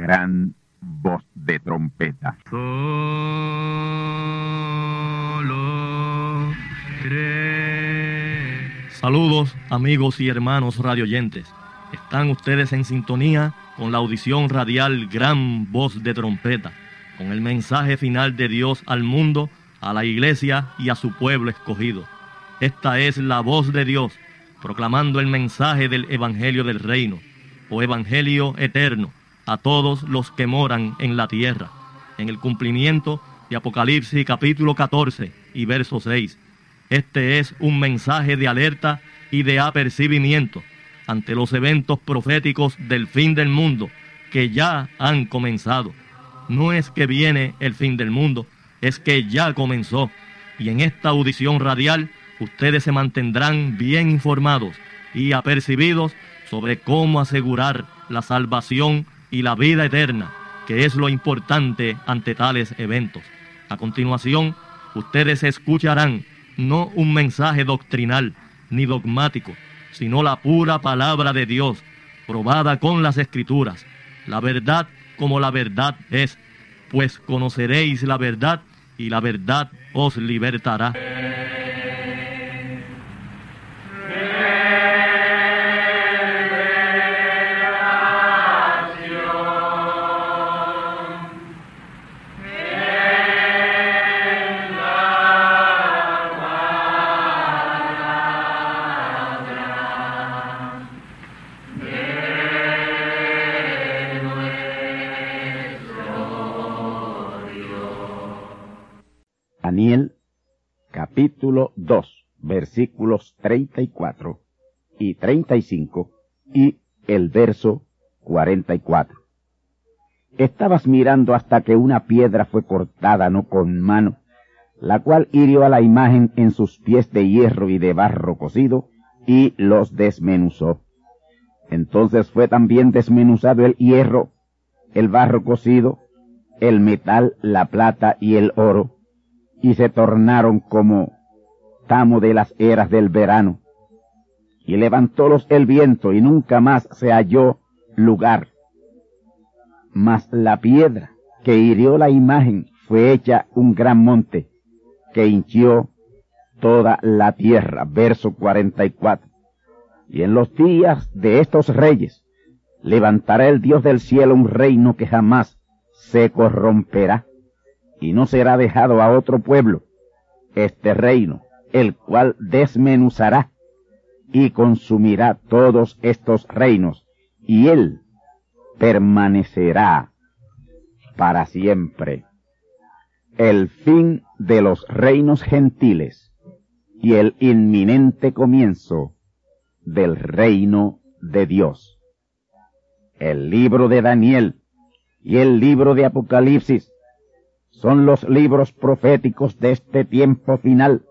gran voz de trompeta. Saludos amigos y hermanos radioyentes. Están ustedes en sintonía con la audición radial Gran Voz de Trompeta, con el mensaje final de Dios al mundo, a la iglesia y a su pueblo escogido. Esta es la voz de Dios, proclamando el mensaje del Evangelio del Reino, o Evangelio eterno, a todos los que moran en la tierra, en el cumplimiento de Apocalipsis capítulo 14 y verso 6. Este es un mensaje de alerta y de apercibimiento ante los eventos proféticos del fin del mundo que ya han comenzado. No es que viene el fin del mundo, es que ya comenzó. Y en esta audición radial ustedes se mantendrán bien informados y apercibidos sobre cómo asegurar la salvación y la vida eterna, que es lo importante ante tales eventos. A continuación, ustedes escucharán no un mensaje doctrinal ni dogmático, sino la pura palabra de Dios, probada con las escrituras, la verdad como la verdad es, pues conoceréis la verdad y la verdad os libertará. Capítulo 2 versículos 34 y 35 y el verso 44. Estabas mirando hasta que una piedra fue cortada no con mano, la cual hirió a la imagen en sus pies de hierro y de barro cocido y los desmenuzó. Entonces fue también desmenuzado el hierro, el barro cocido, el metal, la plata y el oro, y se tornaron como de las eras del verano. Y levantólos el viento y nunca más se halló lugar. Mas la piedra que hirió la imagen fue hecha un gran monte que hinchió toda la tierra. Verso 44. Y en los días de estos reyes levantará el Dios del cielo un reino que jamás se corromperá y no será dejado a otro pueblo este reino, el cual desmenuzará y consumirá todos estos reinos, y él permanecerá para siempre. El fin de los reinos gentiles y el inminente comienzo del reino de Dios. El libro de Daniel y el libro de Apocalipsis son los libros proféticos de este tiempo final,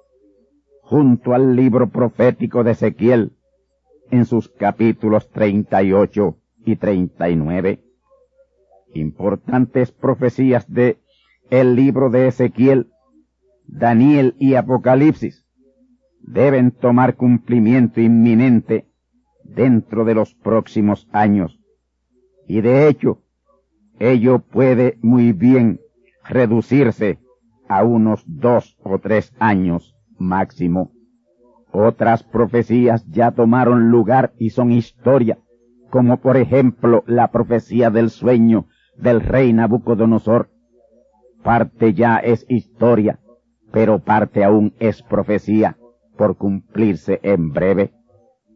junto al libro profético de Ezequiel, en sus capítulos 38 y 39. Importantes profecías de el libro de Ezequiel, Daniel y Apocalipsis deben tomar cumplimiento inminente dentro de los próximos años. Y de hecho, ello puede muy bien reducirse a unos dos o tres años máximo. Otras profecías ya tomaron lugar y son historia, como por ejemplo la profecía del sueño del rey Nabucodonosor. Parte ya es historia, pero parte aún es profecía por cumplirse en breve.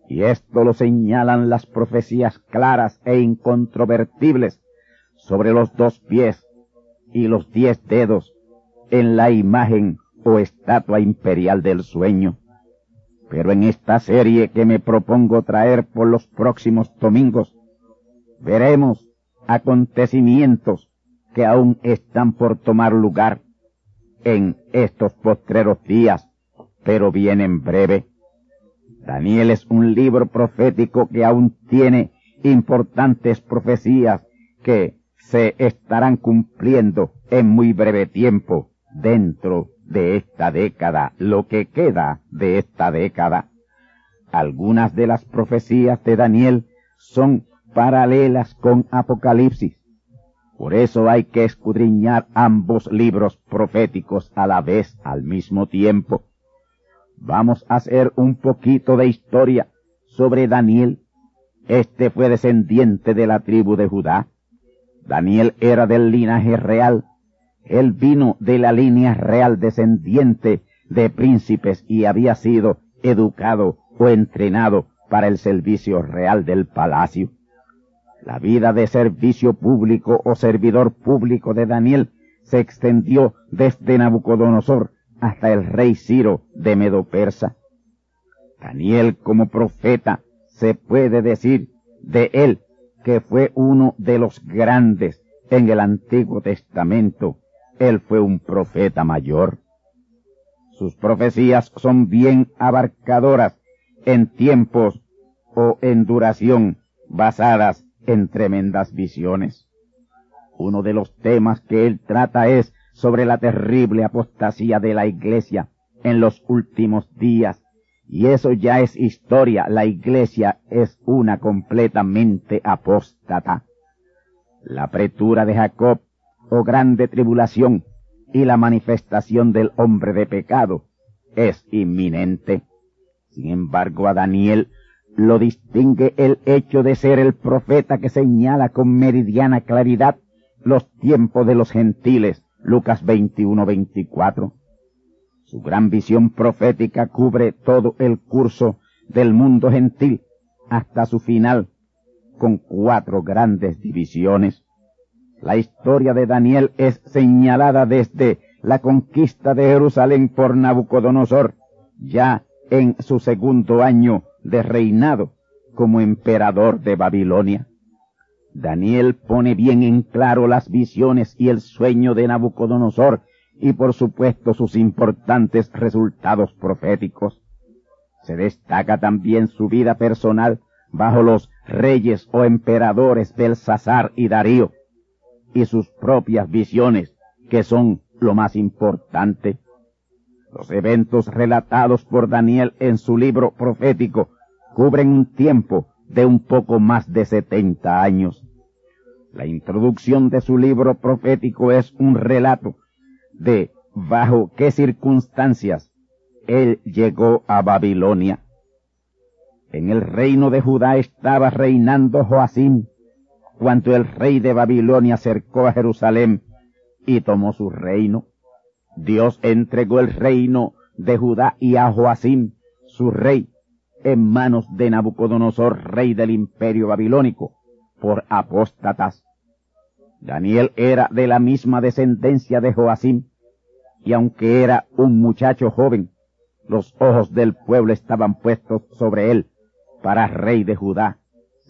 Y esto lo señalan las profecías claras e incontrovertibles sobre los dos pies y los diez dedos en la imagen o estatua imperial del sueño. Pero en esta serie que me propongo traer por los próximos domingos, veremos acontecimientos que aún están por tomar lugar en estos postreros días, pero vienen breve. Daniel es un libro profético que aún tiene importantes profecías que se estarán cumpliendo en muy breve tiempo dentro de esta década, lo que queda de esta década. Algunas de las profecías de Daniel son paralelas con Apocalipsis Por eso hay que escudriñar ambos libros proféticos a la vez, al mismo tiempo. Vamos a hacer un poquito de historia sobre Daniel. Este fue descendiente de la tribu de Judá. Daniel era del linaje real. Él vino de la línea real descendiente de príncipes y había sido educado o entrenado para el servicio real del palacio. La vida de servicio público o servidor público de Daniel se extendió desde Nabucodonosor hasta el rey Ciro de Medo-Persa. Daniel como profeta se puede decir de él que fue uno de los grandes en el Antiguo Testamento. Él fue un profeta mayor. Sus profecías son bien abarcadoras en tiempos o en duración basadas en tremendas visiones. Uno de los temas que él trata es sobre la terrible apostasía de la iglesia en los últimos días. Y eso ya es historia. La iglesia es una completamente apóstata. La pretura de Jacob, o grande tribulación, y la manifestación del hombre de pecado es inminente. Sin embargo, a Daniel lo distingue el hecho de ser el profeta que señala con meridiana claridad los tiempos de los gentiles, Lucas 21-24. Su gran visión profética cubre todo el curso del mundo gentil hasta su final, con cuatro grandes divisiones. La historia de Daniel es señalada desde la conquista de Jerusalén por Nabucodonosor, ya en su segundo año de reinado como emperador de Babilonia. Daniel pone bien en claro las visiones y el sueño de Nabucodonosor y por supuesto sus importantes resultados proféticos. Se destaca también su vida personal bajo los reyes o emperadores Belsasar y Darío y sus propias visiones que son lo más importante. Los eventos relatados por Daniel en su libro profético cubren un tiempo de un poco más de setenta años. La introducción de su libro profético es un relato de bajo qué circunstancias él llegó a Babilonia. En el reino de Judá estaba reinando Joacim, cuando el rey de Babilonia acercó a Jerusalén y tomó su reino. Dios entregó el reino de Judá y a Joacim, su rey, en manos de Nabucodonosor, rey del imperio babilónico, por apóstatas. Daniel era de la misma descendencia de Joacim, y aunque era un muchacho joven, los ojos del pueblo estaban puestos sobre él para rey de Judá,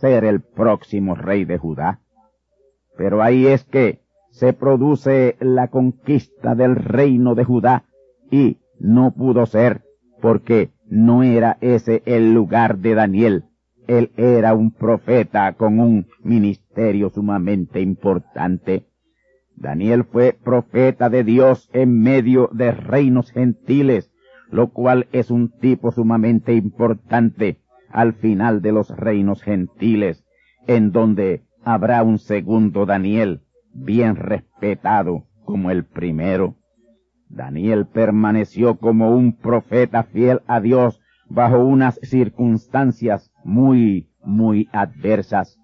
ser el próximo rey de Judá. Pero ahí es que se produce la conquista del reino de Judá y no pudo ser porque no era ese el lugar de Daniel. Él era un profeta con un ministerio sumamente importante. Daniel fue profeta de Dios en medio de reinos gentiles, lo cual es un tipo sumamente importante al final de los reinos gentiles, en donde habrá un segundo Daniel, bien respetado como el primero. Daniel permaneció como un profeta fiel a Dios bajo unas circunstancias muy, muy adversas.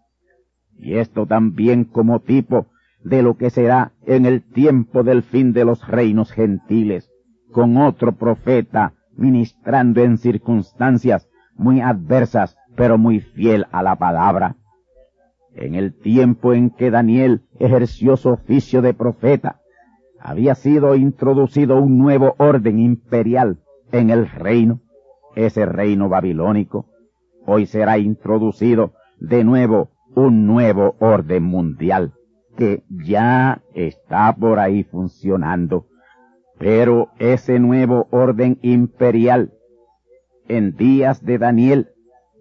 Y esto también como tipo de lo que será en el tiempo del fin de los reinos gentiles, con otro profeta ministrando en circunstancias muy adversas, pero muy fiel a la palabra. En el tiempo en que Daniel ejerció su oficio de profeta, había sido introducido un nuevo orden imperial en el reino, ese reino babilónico. Hoy será introducido de nuevo un nuevo orden mundial que ya está por ahí funcionando. Pero ese nuevo orden imperial en días de Daniel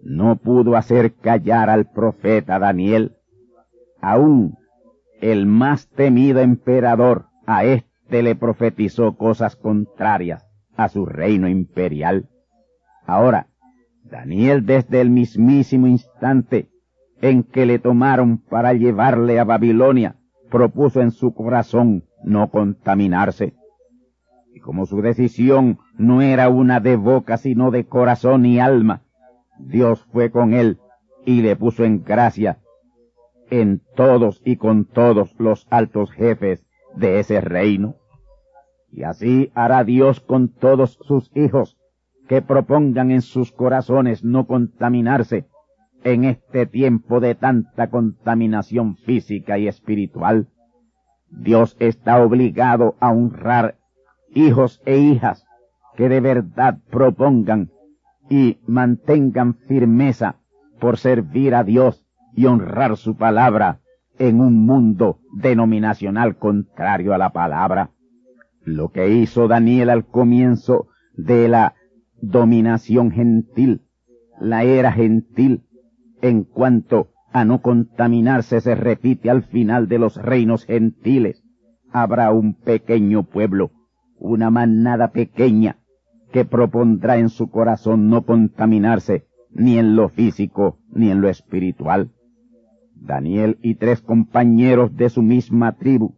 no pudo hacer callar al profeta Daniel. Aún el más temido emperador a éste le profetizó cosas contrarias a su reino imperial. Ahora, Daniel desde el mismísimo instante en que le tomaron para llevarle a Babilonia, propuso en su corazón no contaminarse. Como su decisión no era una de boca, sino de corazón y alma, Dios fue con él y le puso en gracia en todos y con todos los altos jefes de ese reino. Y así hará Dios con todos sus hijos que propongan en sus corazones no contaminarse en este tiempo de tanta contaminación física y espiritual. Dios está obligado a honrar hijos e hijas que de verdad propongan y mantengan firmeza por servir a Dios y honrar su palabra en un mundo denominacional contrario a la palabra. Lo que hizo Daniel al comienzo de la dominación gentil, la era gentil, en cuanto a no contaminarse se repite al final de los reinos gentiles. Habrá un pequeño pueblo, una manada pequeña, que propondrá en su corazón no contaminarse ni en lo físico ni en lo espiritual. Daniel y tres compañeros de su misma tribu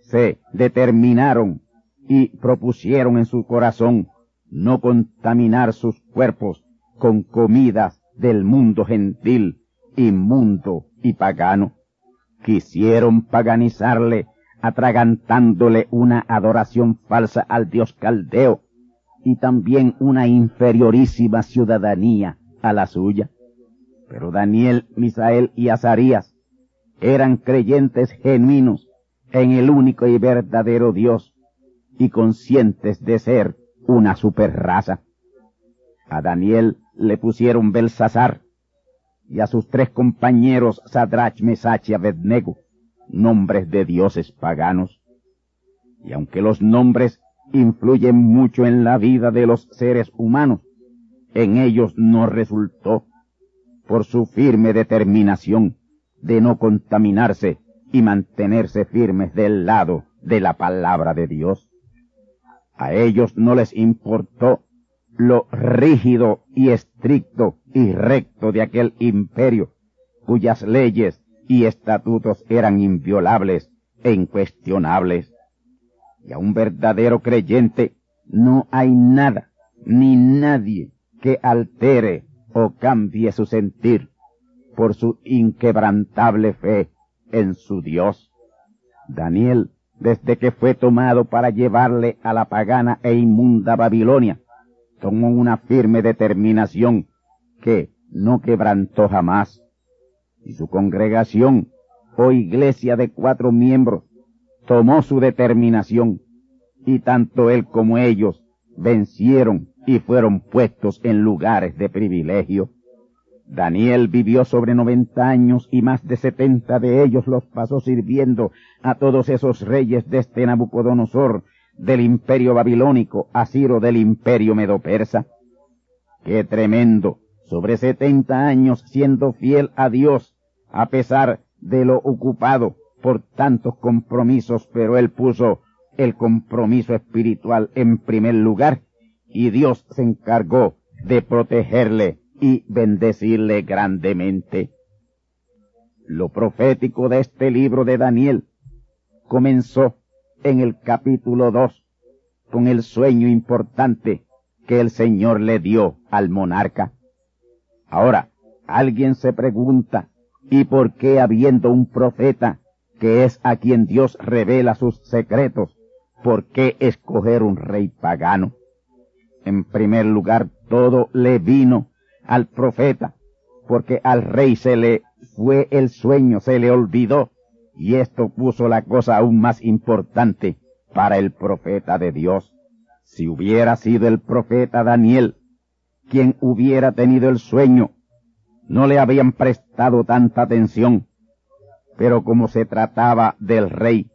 se determinaron y propusieron en su corazón no contaminar sus cuerpos con comidas del mundo gentil, inmundo y pagano. Quisieron paganizarle atragantándole una adoración falsa al dios caldeo y también una inferiorísima ciudadanía a la suya. Pero Daniel, Misael y Azarías eran creyentes genuinos en el único y verdadero Dios y conscientes de ser una superraza. A Daniel le pusieron Belsasar y a sus tres compañeros Sadrach, Mesach y Abednego, nombres de dioses paganos. Y aunque los nombres influyen mucho en la vida de los seres humanos, en ellos no resultó por su firme determinación de no contaminarse y mantenerse firmes del lado de la palabra de Dios. A ellos no les importó lo rígido y estricto y recto de aquel imperio, cuyas leyes y estatutos eran inviolables e incuestionables. Y a un verdadero creyente no hay nada ni nadie que altere o cambie su sentir por su inquebrantable fe en su Dios. Daniel, desde que fue tomado para llevarle a la pagana e inmunda Babilonia, tomó una firme determinación que no quebrantó jamás. Y su congregación, o iglesia de cuatro miembros, tomó su determinación, y tanto él como ellos vencieron y fueron puestos en lugares de privilegio. Daniel vivió sobre noventa años y más de setenta de ellos los pasó sirviendo a todos esos reyes de este Nabucodonosor, del imperio babilónico, a Ciro del imperio medo-persa. ¡Qué tremendo! Sobre setenta años siendo fiel a Dios, a pesar de lo ocupado por tantos compromisos, pero él puso el compromiso espiritual en primer lugar y Dios se encargó de protegerle y bendecirle grandemente. Lo profético de este libro de Daniel comenzó en el capítulo 2 con el sueño importante que el Señor le dio al monarca. Ahora, alguien se pregunta, ¿y por qué habiendo un profeta que es a quien Dios revela sus secretos, por qué escoger un rey pagano? En primer lugar, todo le vino al profeta, porque al rey se le fue el sueño, se le olvidó, y esto puso la cosa aún más importante para el profeta de Dios. Si hubiera sido el profeta Daniel quien hubiera tenido el sueño, no le habían prestado tanta atención, pero como se trataba del rey,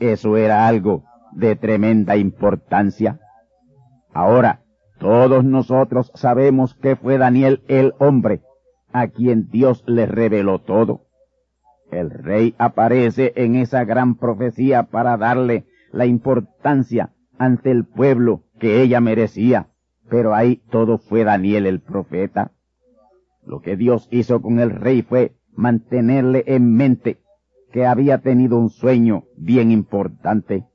eso era algo de tremenda importancia. Ahora, todos nosotros sabemos que fue Daniel el hombre a quien Dios le reveló todo. El rey aparece en esa gran profecía para darle la importancia ante el pueblo que ella merecía, pero ahí todo fue Daniel el profeta. Lo que Dios hizo con el rey fue mantenerle en mente que había tenido un sueño bien importante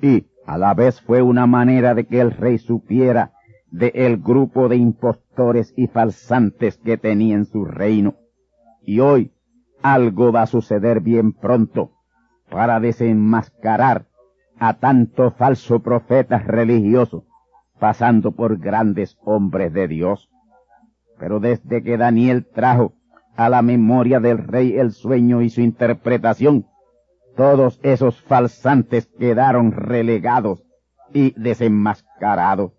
y a la vez fue una manera de que el rey supiera de el grupo de impostores y falsantes que tenía en su reino. Y hoy algo va a suceder bien pronto para desenmascarar a tanto falso profetas religiosos, pasando por grandes hombres de Dios. Pero desde que Daniel trajo a la memoria del rey el sueño y su interpretación, todos esos falsantes quedaron relegados y desenmascarados.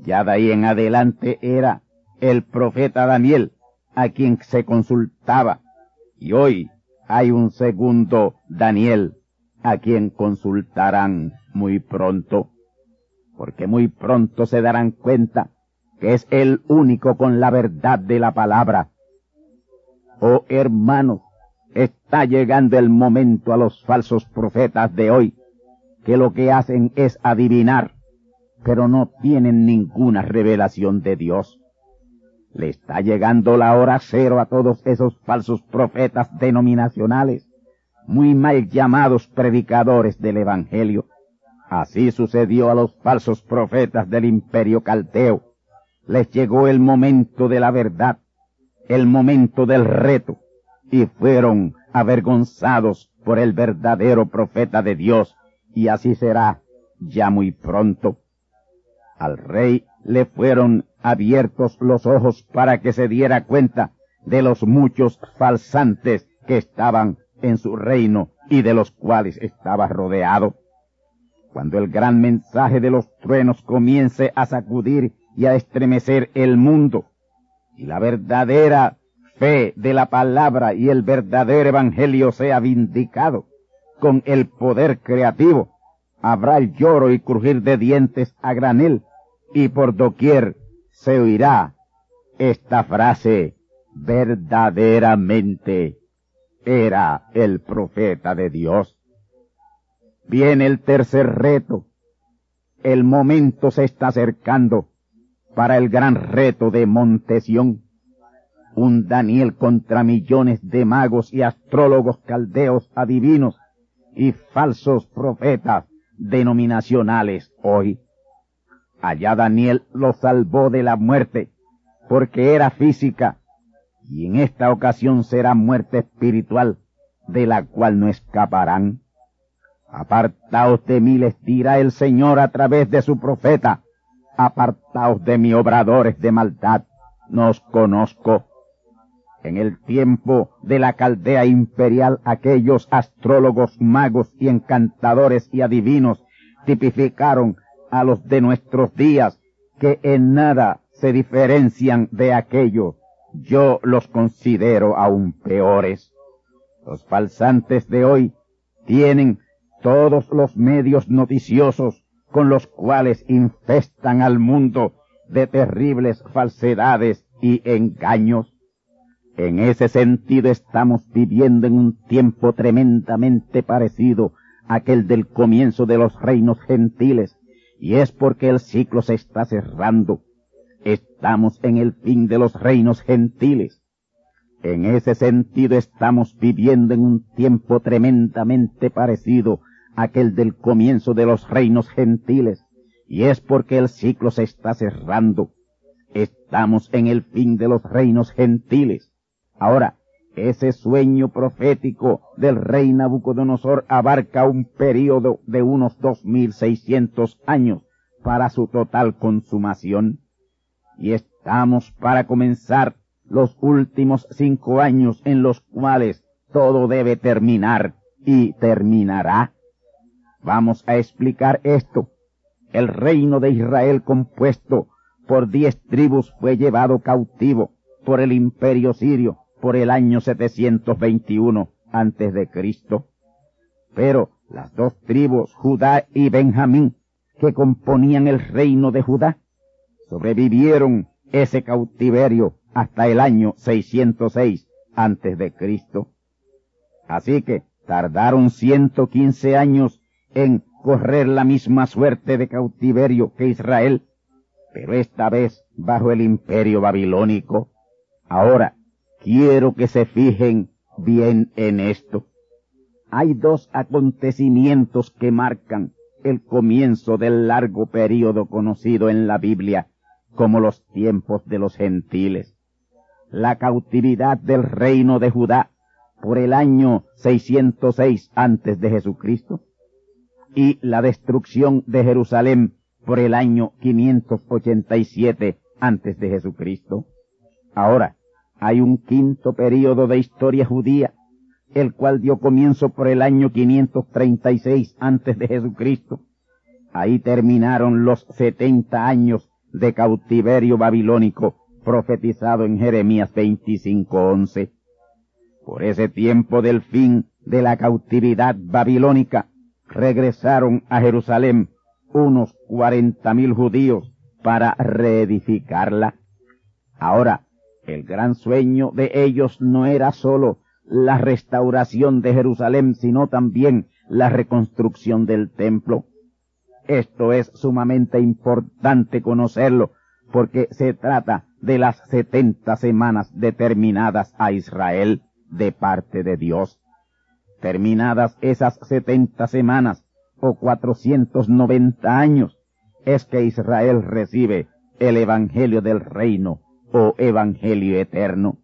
Ya de ahí en adelante era el profeta Daniel a quien se consultaba. Y hoy hay un segundo Daniel a quien consultarán muy pronto. Porque muy pronto se darán cuenta que es el único con la verdad de la palabra. Oh hermanos, está llegando el momento a los falsos profetas de hoy, que lo que hacen es adivinar, pero no tienen ninguna revelación de Dios. Le está llegando la hora cero a todos esos falsos profetas denominacionales, muy mal llamados predicadores del Evangelio. Así sucedió a los falsos profetas del imperio caldeo. Les llegó el momento de la verdad, el momento del reto, y fueron avergonzados por el verdadero profeta de Dios, y así será ya muy pronto. Al rey le fueron abiertos los ojos para que se diera cuenta de los muchos falsantes que estaban en su reino y de los cuales estaba rodeado. Cuando el gran mensaje de los truenos comience a sacudir y a estremecer el mundo, y la verdadera fe de la palabra y el verdadero evangelio sea vindicado con el poder creativo, habrá lloro y crujir de dientes a granel, y por doquier se oirá esta frase, verdaderamente era el profeta de Dios. Viene el tercer reto. El momento se está acercando para el gran reto de Montesión un Daniel contra millones de magos y astrólogos caldeos adivinos y falsos profetas denominacionales hoy. Allá Daniel lo salvó de la muerte porque era física y en esta ocasión será muerte espiritual de la cual no escaparán. Apartaos de mí, les dirá el Señor a través de su profeta. Apartaos de mi obradores de maldad. No os conozco en el tiempo de la caldea imperial aquellos astrólogos, magos y encantadores y adivinos tipificaron a los de nuestros días que en nada se diferencian de aquellos. Yo los considero aún peores. Los falsantes de hoy tienen todos los medios noticiosos con los cuales infestan al mundo de terribles falsedades y engaños. En ese sentido estamos viviendo en un tiempo tremendamente parecido a aquel del comienzo de los reinos gentiles, y es porque el ciclo se está cerrando. Estamos en el fin de los reinos gentiles. En ese sentido estamos viviendo en un tiempo tremendamente parecido aquel del comienzo de los reinos gentiles, y es porque el ciclo se está cerrando. Estamos en el fin de los reinos gentiles. Ahora, ese sueño profético del rey Nabucodonosor abarca un período de unos dos mil seiscientos años para su total consumación. Y estamos para comenzar los últimos cinco años en los cuales todo debe terminar y terminará. Vamos a explicar esto. El reino de Israel compuesto por diez tribus fue llevado cautivo por el imperio sirio por el año 721 antes de Cristo. Pero las dos tribus, Judá y Benjamín, que componían el reino de Judá, sobrevivieron ese cautiverio hasta el año 606 antes de Cristo. Así que tardaron 115 años en correr la misma suerte de cautiverio que Israel, pero esta vez bajo el imperio babilónico. Ahora, quiero que se fijen bien en esto. hay dos acontecimientos que marcan el comienzo del largo período conocido en la Biblia como los tiempos de los gentiles. La cautividad del reino de Judá por el año 606 antes de Jesucristo y la destrucción de Jerusalén por el año 587 antes de Jesucristo. Ahora, hay un quinto período de historia judía, el cual dio comienzo por el año 536 antes de Jesucristo. Ahí terminaron los setenta años de cautiverio babilónico profetizado en Jeremías 25:11. Por ese tiempo del fin de la cautividad babilónica, regresaron a Jerusalén unos cuarenta mil judíos para reedificarla. Ahora, el gran sueño de ellos no era sólo la restauración de Jerusalén, sino también la reconstrucción del templo. Esto es sumamente importante conocerlo, porque se trata de las setenta semanas determinadas a Israel de parte de Dios. Terminadas esas setenta semanas, o cuatrocientos noventa años, es que Israel recibe el Evangelio del Reino o Evangelio Eterno.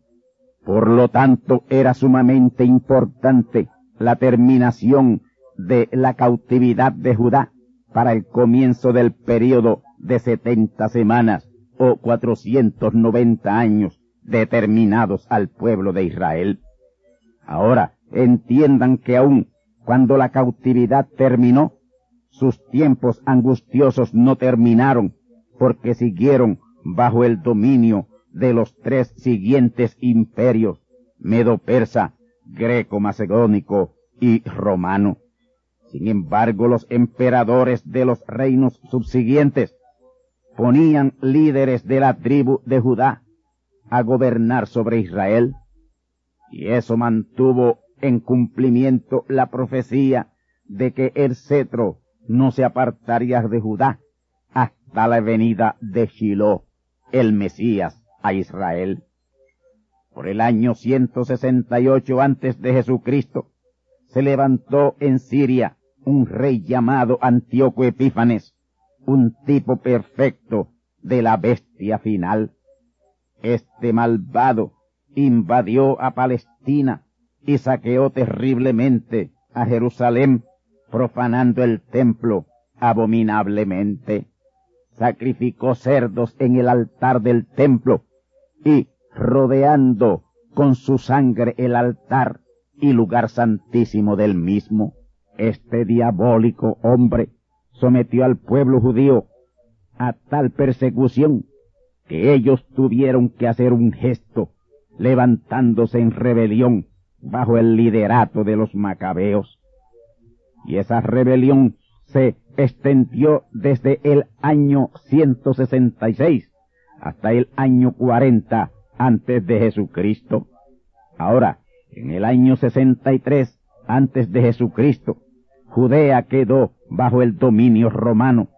Por lo tanto, era sumamente importante la terminación de la cautividad de Judá para el comienzo del período de setenta semanas o cuatrocientos noventa años determinados al pueblo de Israel. Ahora entiendan que aun cuando la cautividad terminó, sus tiempos angustiosos no terminaron porque siguieron bajo el dominio de los tres siguientes imperios, medo-persa, greco-macedónico y romano. Sin embargo, los emperadores de los reinos subsiguientes ponían líderes de la tribu de Judá a gobernar sobre Israel, y eso mantuvo en cumplimiento la profecía de que el cetro no se apartaría de Judá hasta la venida de Shiloh, el Mesías, a Israel. Por el año 168 antes de Jesucristo, se levantó en Siria un rey llamado Antíoco Epífanes, un tipo perfecto de la bestia final. Este malvado invadió a Palestina y saqueó terriblemente a Jerusalén, profanando el templo abominablemente. Sacrificó cerdos en el altar del templo y rodeando con su sangre el altar y lugar santísimo del mismo. Este diabólico hombre sometió al pueblo judío a tal persecución que ellos tuvieron que hacer un gesto levantándose en rebelión bajo el liderato de los macabeos. Y esa rebelión se extendió desde el año 166 hasta el año 40 antes de Jesucristo. Ahora, en el año 63 antes de Jesucristo, Judea quedó bajo el dominio romano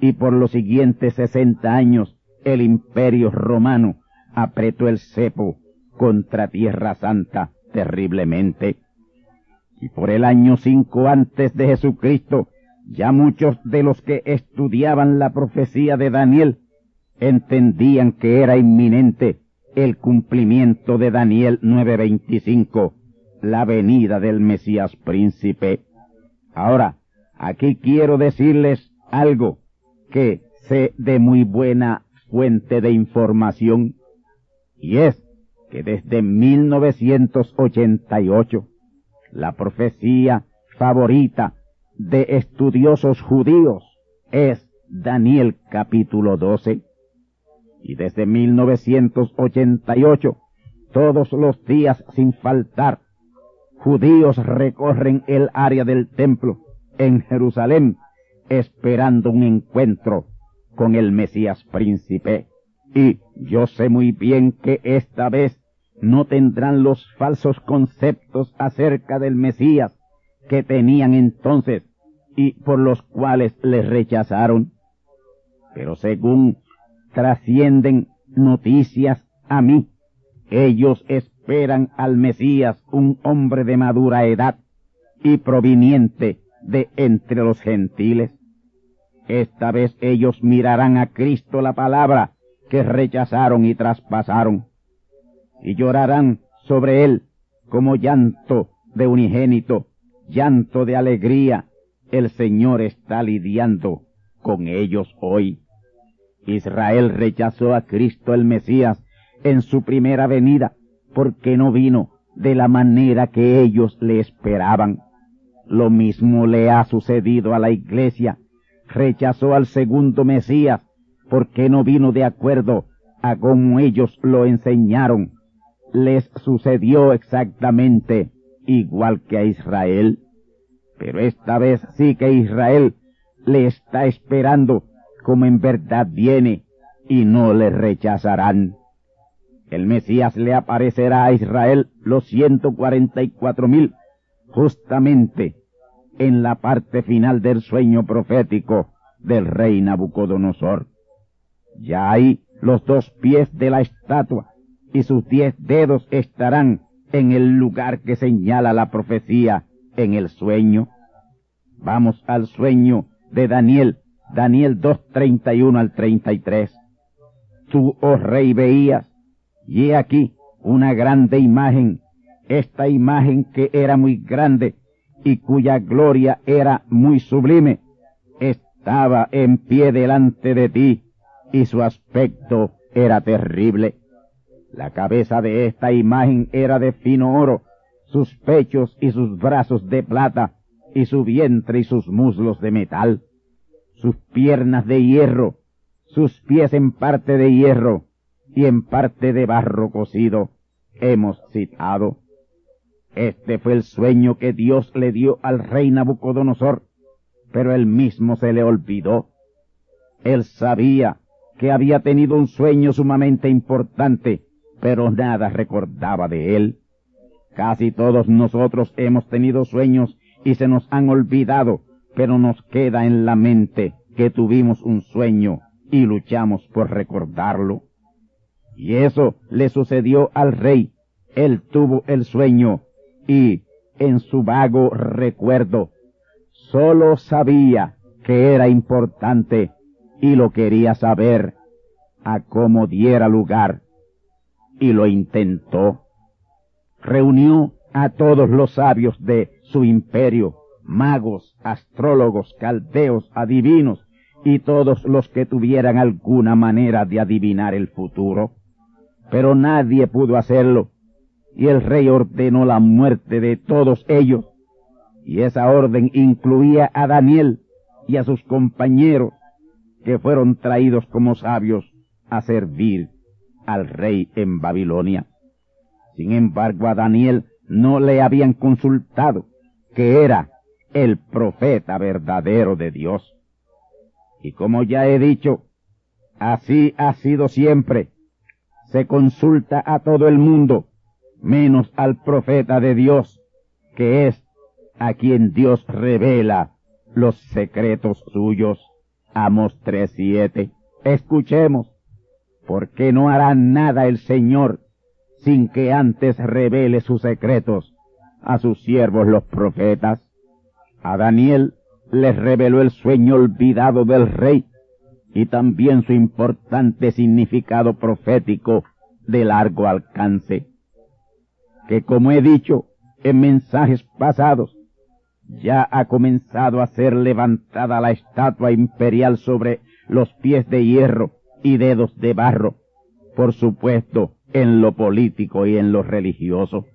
y por los siguientes 60 años el imperio romano apretó el cepo contra Tierra Santa terriblemente. Y por el año 5 antes de Jesucristo, ya muchos de los que estudiaban la profecía de Daniel entendían que era inminente el cumplimiento de Daniel 9:25, la venida del Mesías príncipe. Ahora, aquí quiero decirles algo que sé de muy buena fuente de información, y es que desde 1988 la profecía favorita de estudiosos judíos es Daniel capítulo 12 y desde 1988, todos los días sin faltar, judíos recorren el área del templo en Jerusalén esperando un encuentro con el Mesías príncipe. Y yo sé muy bien que esta vez no tendrán los falsos conceptos acerca del Mesías que tenían entonces y por los cuales les rechazaron. Pero según trascienden noticias a mí. Ellos esperan al Mesías, un hombre de madura edad, y proveniente de entre los gentiles. Esta vez ellos mirarán a Cristo la palabra que rechazaron y traspasaron, y llorarán sobre él como llanto de unigénito, llanto de alegría. El Señor está lidiando con ellos hoy. Israel rechazó a Cristo el Mesías en su primera venida porque no vino de la manera que ellos le esperaban. Lo mismo le ha sucedido a la iglesia. Rechazó al segundo Mesías porque no vino de acuerdo a como ellos lo enseñaron. Les sucedió exactamente igual que a Israel. Pero esta vez sí que Israel le está esperando como en verdad viene y no le rechazarán. El Mesías le aparecerá a Israel los ciento cuarenta y cuatro mil justamente en la parte final del sueño profético del rey Nabucodonosor. Ya ahí los dos pies de la estatua y sus diez dedos estarán en el lugar que señala la profecía en el sueño. Vamos al sueño de Daniel, Daniel 2.31 al 33. Tú, oh rey, veías, y he aquí una grande imagen, esta imagen que era muy grande y cuya gloria era muy sublime, estaba en pie delante de ti, y su aspecto era terrible. La cabeza de esta imagen era de fino oro, sus pechos y sus brazos de plata, y su vientre y sus muslos de metal, sus piernas de hierro, sus pies en parte de hierro y en parte de barro cocido, hemos citado. Este fue el sueño que Dios le dio al rey Nabucodonosor, pero él mismo se le olvidó. Él sabía que había tenido un sueño sumamente importante, pero nada recordaba de él. Casi todos nosotros hemos tenido sueños y se nos han olvidado, pero nos queda en la mente que tuvimos un sueño y luchamos por recordarlo. Y eso le sucedió al rey. Él tuvo el sueño y, en su vago recuerdo, solo sabía que era importante y lo quería saber a cómo diera lugar. Y lo intentó. Reunió a todos los sabios de su imperio, magos, astrólogos, caldeos, adivinos y todos los que tuvieran alguna manera de adivinar el futuro. Pero nadie pudo hacerlo, y el rey ordenó la muerte de todos ellos, y esa orden incluía a Daniel y a sus compañeros, que fueron traídos como sabios a servir al rey en Babilonia. Sin embargo, a Daniel no le habían consultado que era el profeta verdadero de Dios. Y como ya he dicho, así ha sido siempre. Se consulta a todo el mundo, menos al profeta de Dios, que es a quien Dios revela los secretos suyos. Amos 3.7. Escuchemos, porque no hará nada el Señor sin que antes revele sus secretos a sus siervos los profetas. A Daniel les reveló el sueño olvidado del rey y también su importante significado profético de largo alcance, que como he dicho en mensajes pasados, ya ha comenzado a ser levantada la estatua imperial sobre los pies de hierro y dedos de barro, por supuesto, en lo político y en lo religioso.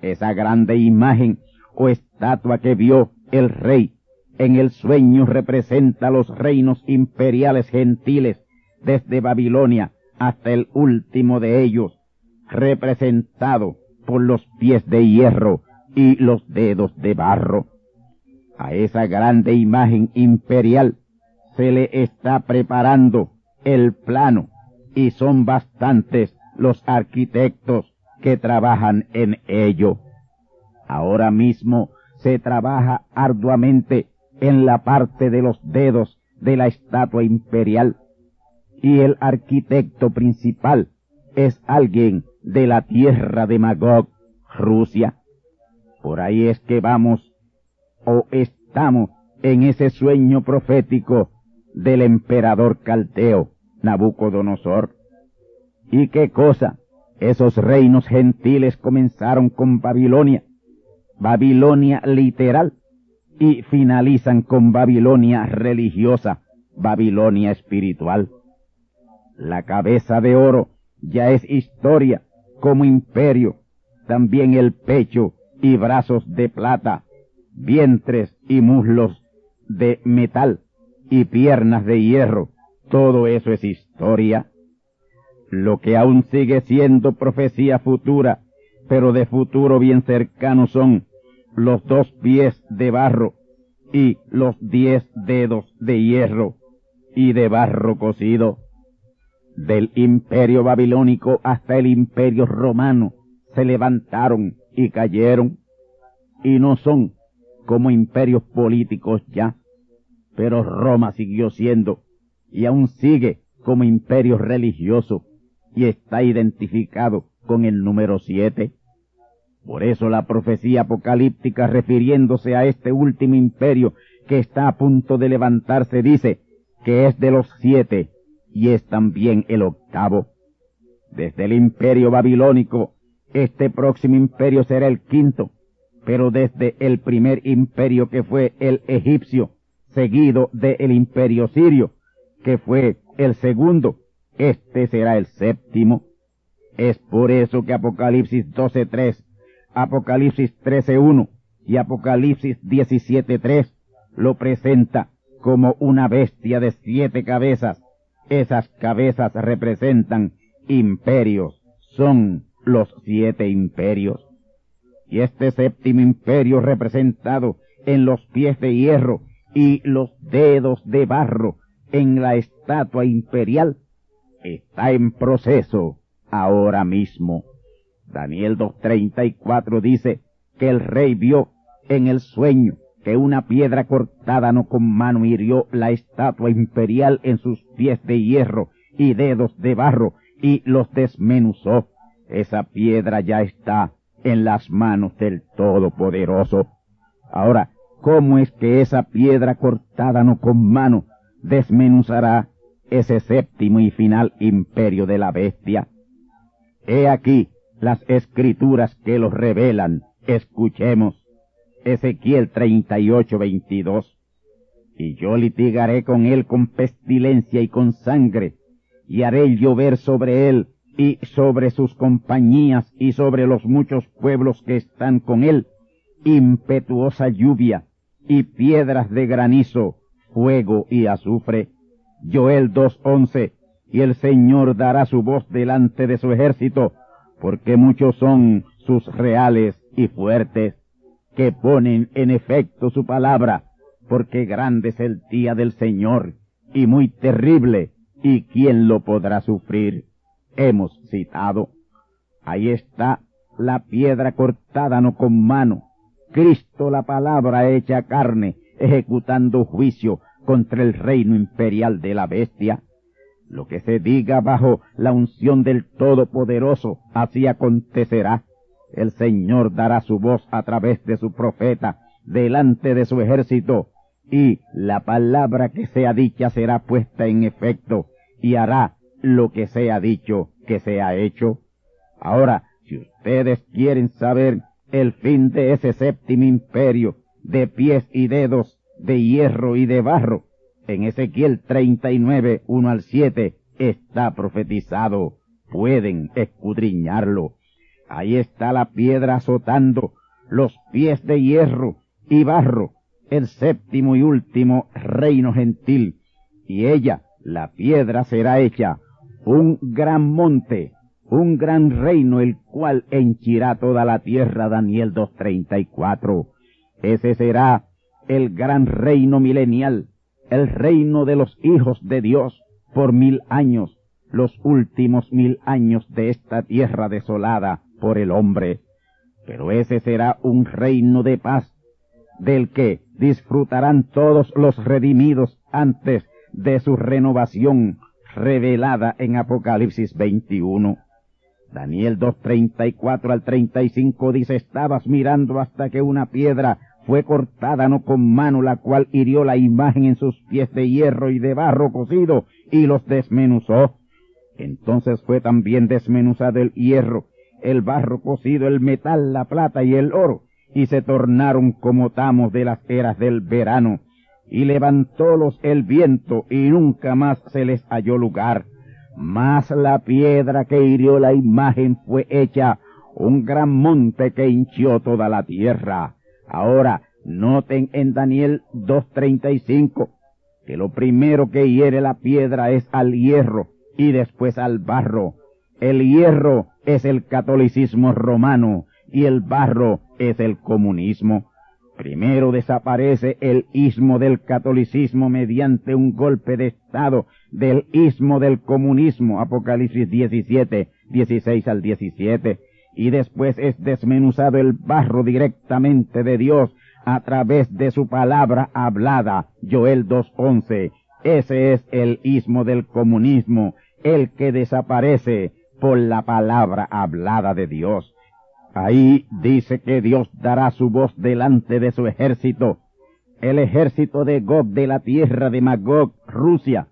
Esa grande imagen o estatua que vio el rey en el sueño representa los reinos imperiales gentiles desde Babilonia hasta el último de ellos, representado por los pies de hierro y los dedos de barro. A esa grande imagen imperial se le está preparando el plano y son bastantes los arquitectos que trabajan en ello. Ahora mismo se trabaja arduamente en la parte de los dedos de la estatua imperial y el arquitecto principal es alguien de la tierra de Magog, Rusia. Por ahí es que vamos o estamos en ese sueño profético del emperador calteo Nabucodonosor. ¿Y qué cosa? Esos reinos gentiles comenzaron con Babilonia, Babilonia literal, y finalizan con Babilonia religiosa, Babilonia espiritual. La cabeza de oro ya es historia como imperio, también el pecho y brazos de plata, vientres y muslos de metal y piernas de hierro, todo eso es historia. Lo que aún sigue siendo profecía futura, pero de futuro bien cercano son los dos pies de barro y los diez dedos de hierro y de barro cocido. Del imperio babilónico hasta el imperio romano se levantaron y cayeron, y no son como imperios políticos ya, pero Roma siguió siendo y aún sigue como imperio religioso y está identificado con el número siete. Por eso la profecía apocalíptica refiriéndose a este último imperio que está a punto de levantarse dice que es de los siete y es también el octavo. Desde el imperio babilónico, este próximo imperio será el quinto, pero desde el primer imperio que fue el egipcio, seguido del imperio sirio, que fue el segundo, este será el séptimo. Es por eso que Apocalipsis 12.3, Apocalipsis 13.1 y Apocalipsis 17.3 lo presenta como una bestia de siete cabezas. Esas cabezas representan imperios, son los siete imperios. Y este séptimo imperio representado en los pies de hierro y los dedos de barro en la estatua imperial está en proceso ahora mismo. Daniel 2.34 dice que el rey vio en el sueño que una piedra cortada no con mano hirió la estatua imperial en sus pies de hierro y dedos de barro y los desmenuzó. Esa piedra ya está en las manos del Todopoderoso. Ahora, ¿cómo es que esa piedra cortada no con mano desmenuzará ese séptimo y final imperio de la bestia? He aquí las escrituras que los revelan. Escuchemos. Ezequiel 38, 22. Y yo litigaré con él con pestilencia y con sangre, y haré llover sobre él y sobre sus compañías y sobre los muchos pueblos que están con él, impetuosa lluvia y piedras de granizo, fuego y azufre. Joel 2.11, y el Señor dará su voz delante de su ejército, porque muchos son sus reales y fuertes que ponen en efecto su palabra, porque grande es el día del Señor y muy terrible, y quién lo podrá sufrir. Hemos citado. Ahí está la piedra cortada no con mano, Cristo la palabra hecha carne, ejecutando juicio contra el reino imperial de la bestia. Lo que se diga bajo la unción del Todopoderoso, así acontecerá el Señor dará su voz a través de su profeta delante de su ejército, y la palabra que sea dicha será puesta en efecto, y hará lo que sea dicho que sea hecho. Ahora, si ustedes quieren saber el fin de ese séptimo imperio de pies y dedos, de hierro y de barro, en Ezequiel 39, 1 al 7, está profetizado. Pueden escudriñarlo. Ahí está la piedra azotando los pies de hierro y barro, el séptimo y último reino gentil. Y ella, la piedra, será hecha un gran monte, un gran reino, el cual henchirá toda la tierra. Daniel 2.34. Ese será el gran reino milenial, el reino de los hijos de Dios por mil años, los últimos mil años de esta tierra desolada por el hombre, pero ese será un reino de paz, del que disfrutarán todos los redimidos antes de su renovación revelada en Apocalipsis 21. Daniel 2.34 al 35 dice, estabas mirando hasta que una piedra fue cortada no con mano, la cual hirió la imagen en sus pies de hierro y de barro cocido, y los desmenuzó. Entonces fue también desmenuzado el hierro, el barro cocido, el metal, la plata y el oro, y se tornaron como tamos de las eras del verano, y levantólos el viento, y nunca más se les halló lugar. Mas la piedra que hirió la imagen fue hecha un gran monte que hinchió toda la tierra. Ahora, noten en Daniel 2.35 que lo primero que hiere la piedra es al hierro y después al barro. El hierro es el catolicismo romano y el barro es el comunismo. Primero desaparece el ismo del catolicismo mediante un golpe de Estado del ismo del comunismo, Apocalipsis 17, 16 al 17, y después es desmenuzado el barro directamente de Dios a través de su palabra hablada, Joel 2.11. Ese es el ismo del comunismo, el que desaparece por la palabra hablada de Dios. Ahí dice que Dios dará su voz delante de su ejército, el ejército de Gog de la tierra de Magog, Rusia,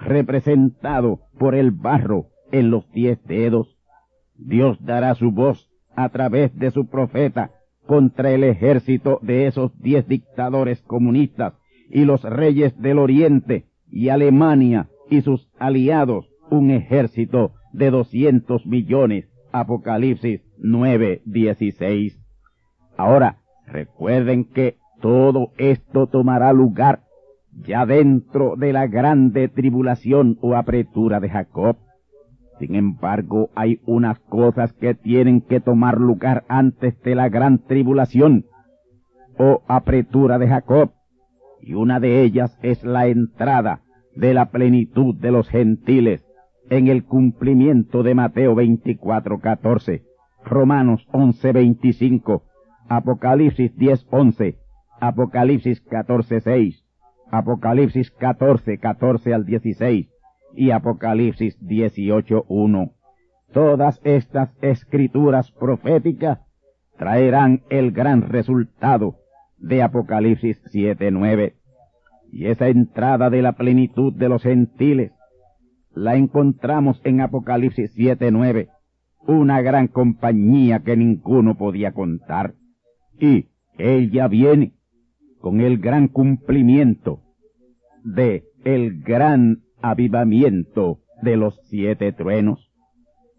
representado por el barro en los diez dedos. Dios dará su voz a través de su profeta contra el ejército de esos diez dictadores comunistas y los reyes del Oriente y Alemania y sus aliados, un ejército de doscientos millones. Apocalipsis 9:16. Ahora, recuerden que todo esto tomará lugar ya dentro de la grande tribulación o apretura de Jacob. Sin embargo, hay unas cosas que tienen que tomar lugar antes de la gran tribulación o apretura de Jacob, y una de ellas es la entrada de la plenitud de los gentiles en el cumplimiento de Mateo 24:14, Romanos 11:25, Apocalipsis 10:11, Apocalipsis 14:6, Apocalipsis 14, 14 al 16 y Apocalipsis 18, 1. Todas estas escrituras proféticas traerán el gran resultado de Apocalipsis 7, 9. Y esa entrada de la plenitud de los gentiles la encontramos en Apocalipsis 7, 9, una gran compañía que ninguno podía contar. Y ella viene con el gran cumplimiento de el gran avivamiento de los siete truenos.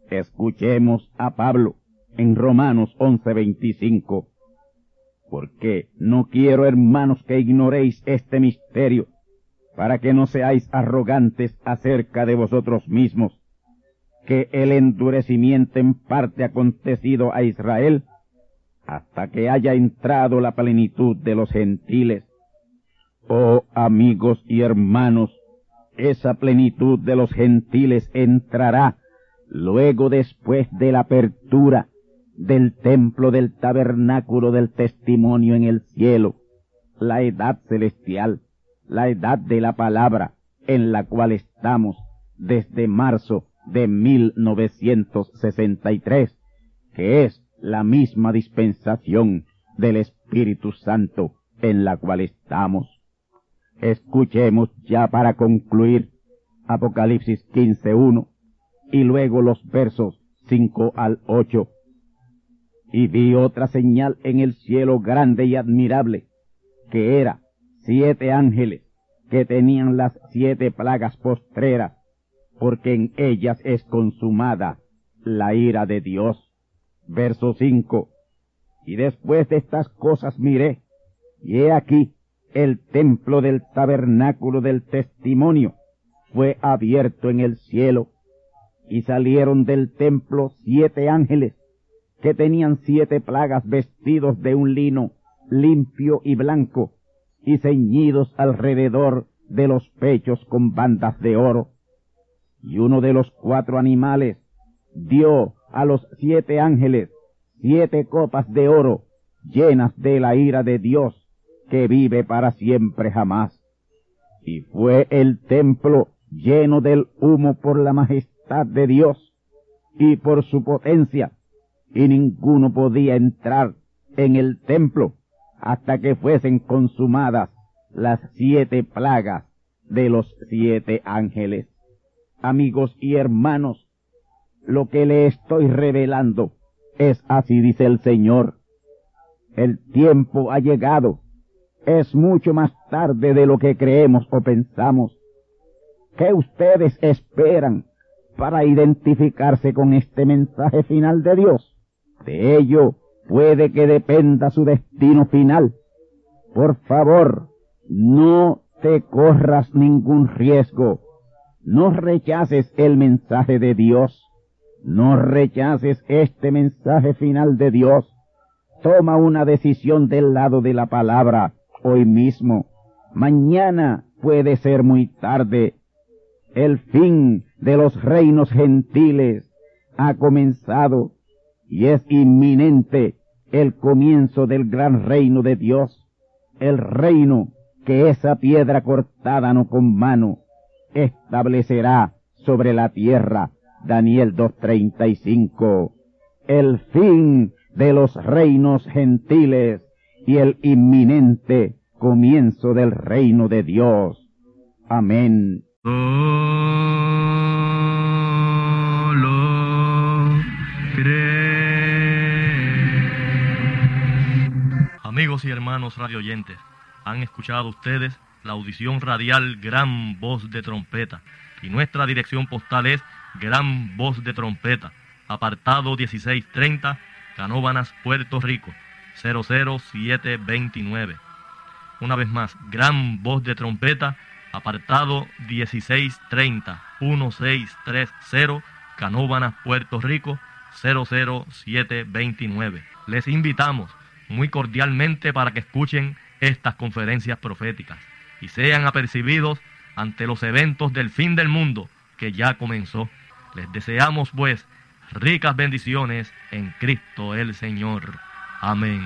Escuchemos a Pablo en Romanos 11:25, porque no quiero, hermanos, que ignoréis este misterio, para que no seáis arrogantes acerca de vosotros mismos, que el endurecimiento en parte ha acontecido a Israel, hasta que haya entrado la plenitud de los gentiles. Oh amigos y hermanos, esa plenitud de los gentiles entrará luego después de la apertura del templo del tabernáculo del testimonio en el cielo, la edad celestial, la edad de la palabra en la cual estamos desde marzo de 1963, que es la misma dispensación del Espíritu Santo en la cual estamos. Escuchemos ya para concluir Apocalipsis 15.1 y luego los versos 5 al 8. Y vi otra señal en el cielo grande y admirable, que era siete ángeles que tenían las siete plagas postreras, porque en ellas es consumada la ira de Dios. Verso 5. Y después de estas cosas miré, y he aquí el templo del tabernáculo del testimonio fue abierto en el cielo, y salieron del templo siete ángeles, que tenían siete plagas vestidos de un lino limpio y blanco, y ceñidos alrededor de los pechos con bandas de oro. Y uno de los cuatro animales dio a los siete ángeles siete copas de oro llenas de la ira de Dios que vive para siempre jamás. Y fue el templo lleno del humo por la majestad de Dios y por su potencia, y ninguno podía entrar en el templo hasta que fuesen consumadas las siete plagas de los siete ángeles. Amigos y hermanos, lo que le estoy revelando es así dice el Señor. El tiempo ha llegado. Es mucho más tarde de lo que creemos o pensamos. ¿Qué ustedes esperan para identificarse con este mensaje final de Dios? De ello puede que dependa su destino final. Por favor, no te corras ningún riesgo. No rechaces el mensaje de Dios. No rechaces este mensaje final de Dios. Toma una decisión del lado de la palabra hoy mismo. Mañana puede ser muy tarde. El fin de los reinos gentiles ha comenzado y es inminente el comienzo del gran reino de Dios, el reino que esa piedra cortada no con mano establecerá sobre la tierra. Daniel 2.35. El fin de los reinos gentiles y el inminente comienzo del reino de Dios. Amén. Y hermanos radioyentes, han escuchado ustedes la audición radial Gran Voz de Trompeta y nuestra dirección postal es Gran Voz de Trompeta, apartado 1630, Canóbanas, Puerto Rico, 00729. Una vez más, Gran Voz de Trompeta, apartado 1630, 1630, Canóbanas, Puerto Rico, 00729. Les invitamos muy cordialmente para que escuchen estas conferencias proféticas y sean apercibidos ante los eventos del fin del mundo que ya comenzó. Les deseamos pues ricas bendiciones en Cristo el Señor. Amén.